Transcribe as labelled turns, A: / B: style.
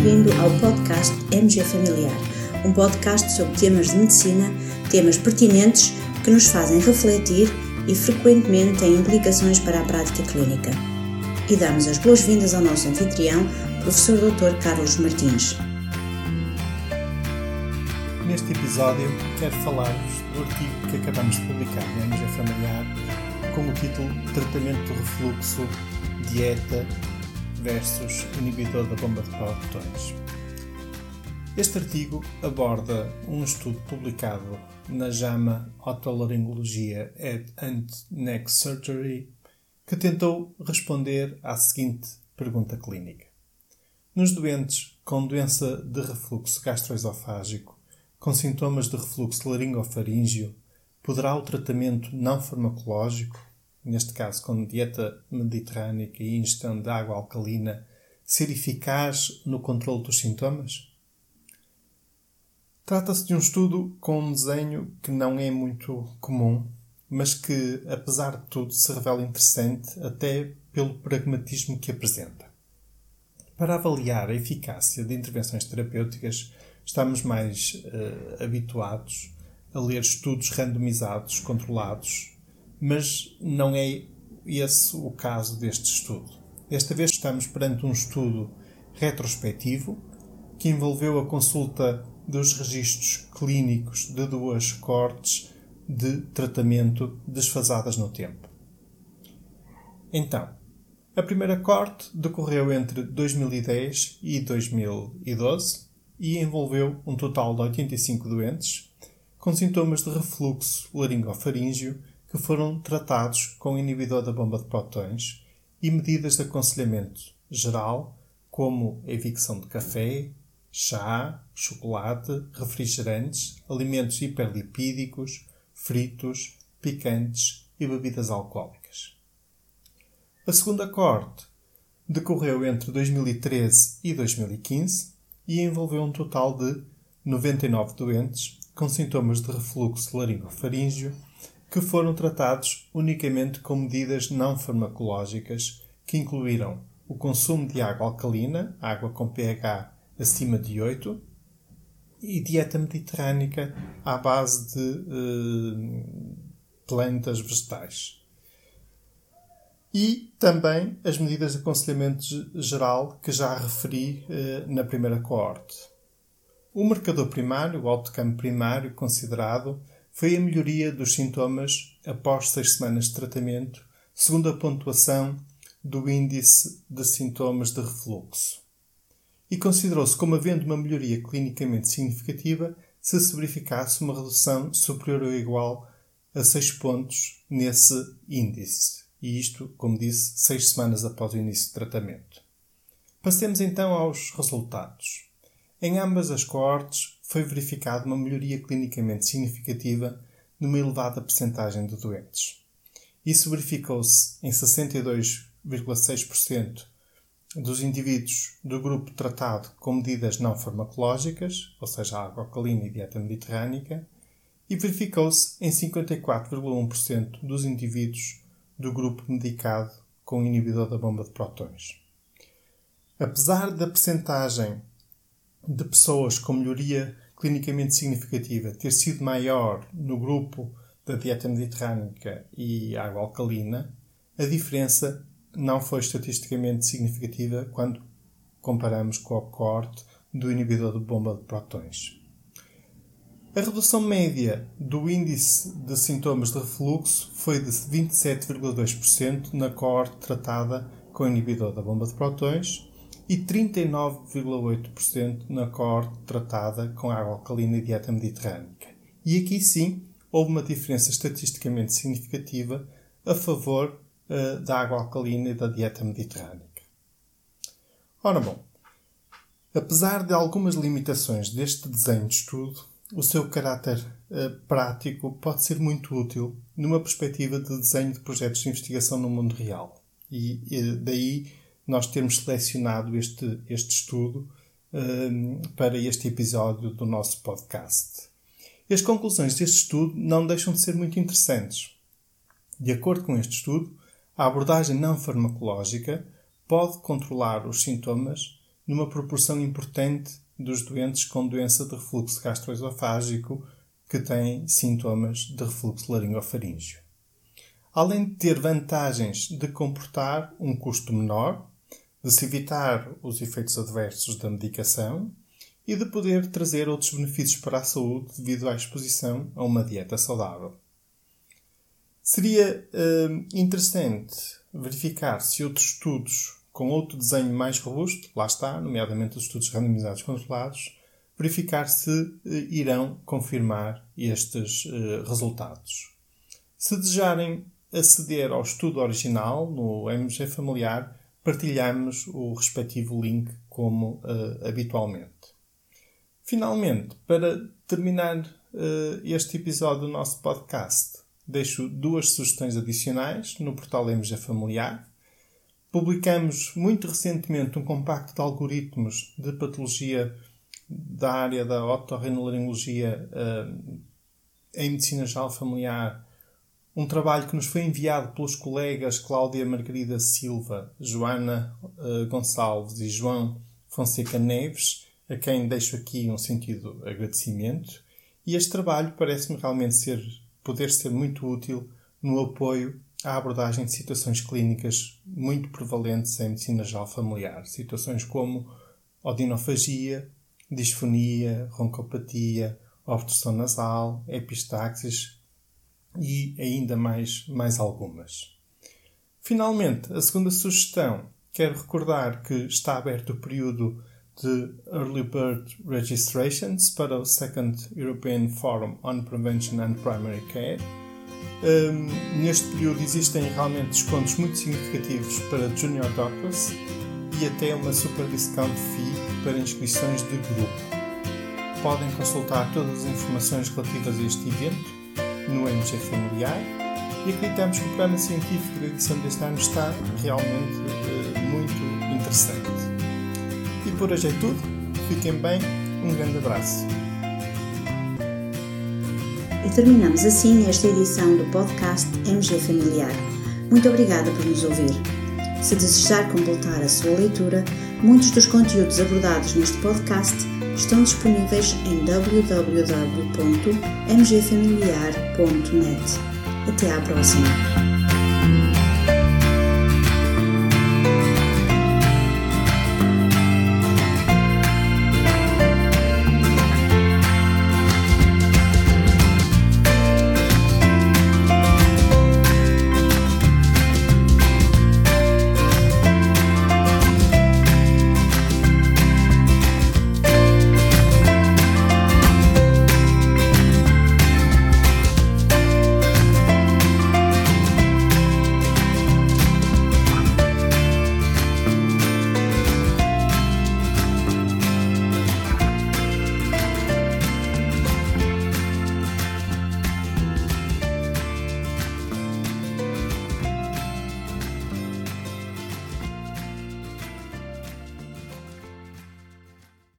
A: ao podcast MG Familiar, um podcast sobre temas de medicina, temas pertinentes que nos fazem refletir e frequentemente têm implicações para a prática clínica. E damos as boas-vindas ao nosso anfitrião, professor Dr. Carlos Martins.
B: Neste episódio, quero falar-vos do artigo que acabamos de publicar na MG Familiar com o título Tratamento do refluxo, dieta versus inibidor da bomba de protões. Este artigo aborda um estudo publicado na JAMA Otolaringologia and Neck Surgery que tentou responder à seguinte pergunta clínica. Nos doentes com doença de refluxo gastroesofágico com sintomas de refluxo laringofaríngeo, poderá o tratamento não farmacológico, neste caso com dieta mediterrânica e ingestão de água alcalina, ser eficaz no controle dos sintomas? Trata-se de um estudo com um desenho que não é muito comum, mas que, apesar de tudo, se revela interessante até pelo pragmatismo que apresenta. Para avaliar a eficácia de intervenções terapêuticas, estamos mais uh, habituados a ler estudos randomizados, controlados, mas não é esse o caso deste estudo. Desta vez estamos perante um estudo retrospectivo que envolveu a consulta dos registros clínicos de duas cortes de tratamento desfasadas no tempo. Então, a primeira corte decorreu entre 2010 e 2012 e envolveu um total de 85 doentes com sintomas de refluxo laringofaríngeo que foram tratados com inibidor da bomba de protões e medidas de aconselhamento geral, como evicção de café, chá, chocolate, refrigerantes, alimentos hiperlipídicos, fritos, picantes e bebidas alcoólicas. A segunda corte decorreu entre 2013 e 2015 e envolveu um total de 99 doentes com sintomas de refluxo laringofaríngeo que foram tratados unicamente com medidas não farmacológicas que incluíram o consumo de água alcalina, água com pH acima de 8, e dieta mediterrânica à base de uh, plantas vegetais e também as medidas de aconselhamento geral que já referi eh, na primeira coorte. O marcador primário, o outcome primário considerado, foi a melhoria dos sintomas após seis semanas de tratamento, segundo a pontuação do índice de sintomas de refluxo. E considerou-se como havendo uma melhoria clinicamente significativa se se verificasse uma redução superior ou igual a 6 pontos nesse índice e isto, como disse, seis semanas após o início de tratamento. Passemos então aos resultados. Em ambas as coortes foi verificada uma melhoria clinicamente significativa numa elevada percentagem de doentes. Isso verificou-se em 62,6% dos indivíduos do grupo tratado com medidas não farmacológicas, ou seja, água alcalina e dieta mediterrânica, e verificou-se em 54,1% dos indivíduos do grupo medicado com inibidor da bomba de prótons. Apesar da percentagem de pessoas com melhoria clinicamente significativa ter sido maior no grupo da dieta mediterrânica e água alcalina, a diferença não foi estatisticamente significativa quando comparamos com o corte do inibidor de bomba de prótons. A redução média do índice de sintomas de refluxo foi de 27,2% na coorte tratada com inibidor da bomba de prótons e 39,8% na coorte tratada com água alcalina e dieta mediterrânica. E aqui sim houve uma diferença estatisticamente significativa a favor uh, da água alcalina e da dieta mediterrânica. Ora bom, apesar de algumas limitações deste desenho de estudo, o seu caráter uh, prático pode ser muito útil numa perspectiva de desenho de projetos de investigação no mundo real. E, e daí nós termos selecionado este, este estudo uh, para este episódio do nosso podcast. As conclusões deste estudo não deixam de ser muito interessantes. De acordo com este estudo, a abordagem não farmacológica pode controlar os sintomas numa proporção importante dos doentes com doença de refluxo gastroesofágico que têm sintomas de refluxo laringofaríngeo. Além de ter vantagens de comportar um custo menor, de se evitar os efeitos adversos da medicação e de poder trazer outros benefícios para a saúde devido à exposição a uma dieta saudável. Seria uh, interessante verificar se outros estudos com outro desenho mais robusto, lá está, nomeadamente os estudos randomizados controlados, verificar se uh, irão confirmar estes uh, resultados. Se desejarem aceder ao estudo original no MG Familiar, partilhamos o respectivo link como uh, habitualmente. Finalmente, para terminar uh, este episódio do nosso podcast, deixo duas sugestões adicionais no portal MG Familiar. Publicamos muito recentemente um compacto de algoritmos de patologia da área da otorrinolaringologia uh, em medicina geral familiar um trabalho que nos foi enviado pelos colegas Cláudia Margarida Silva, Joana uh, Gonçalves e João Fonseca Neves, a quem deixo aqui um sentido agradecimento. E este trabalho parece-me realmente ser, poder ser muito útil no apoio à abordagem de situações clínicas muito prevalentes em medicina geral familiar. Situações como odinofagia, disfonia, roncopatia, obstrução nasal, epistaxis, e ainda mais, mais algumas. Finalmente, a segunda sugestão, quero recordar que está aberto o período de Early Bird Registrations para o Second European Forum on Prevention and Primary Care. Um, neste período existem realmente descontos muito significativos para Junior Doctors e até uma super discount fee para inscrições de grupo. Podem consultar todas as informações relativas a este evento no MG Familiar e acreditamos que o programa científico da edição deste ano está realmente uh, muito interessante. E por hoje é tudo. Fiquem bem. Um grande abraço.
A: E terminamos assim esta edição do podcast MG Familiar. Muito obrigada por nos ouvir. Se desejar completar a sua leitura, muitos dos conteúdos abordados neste podcast estão disponíveis em www.mgfamiliar.net. Até à próxima!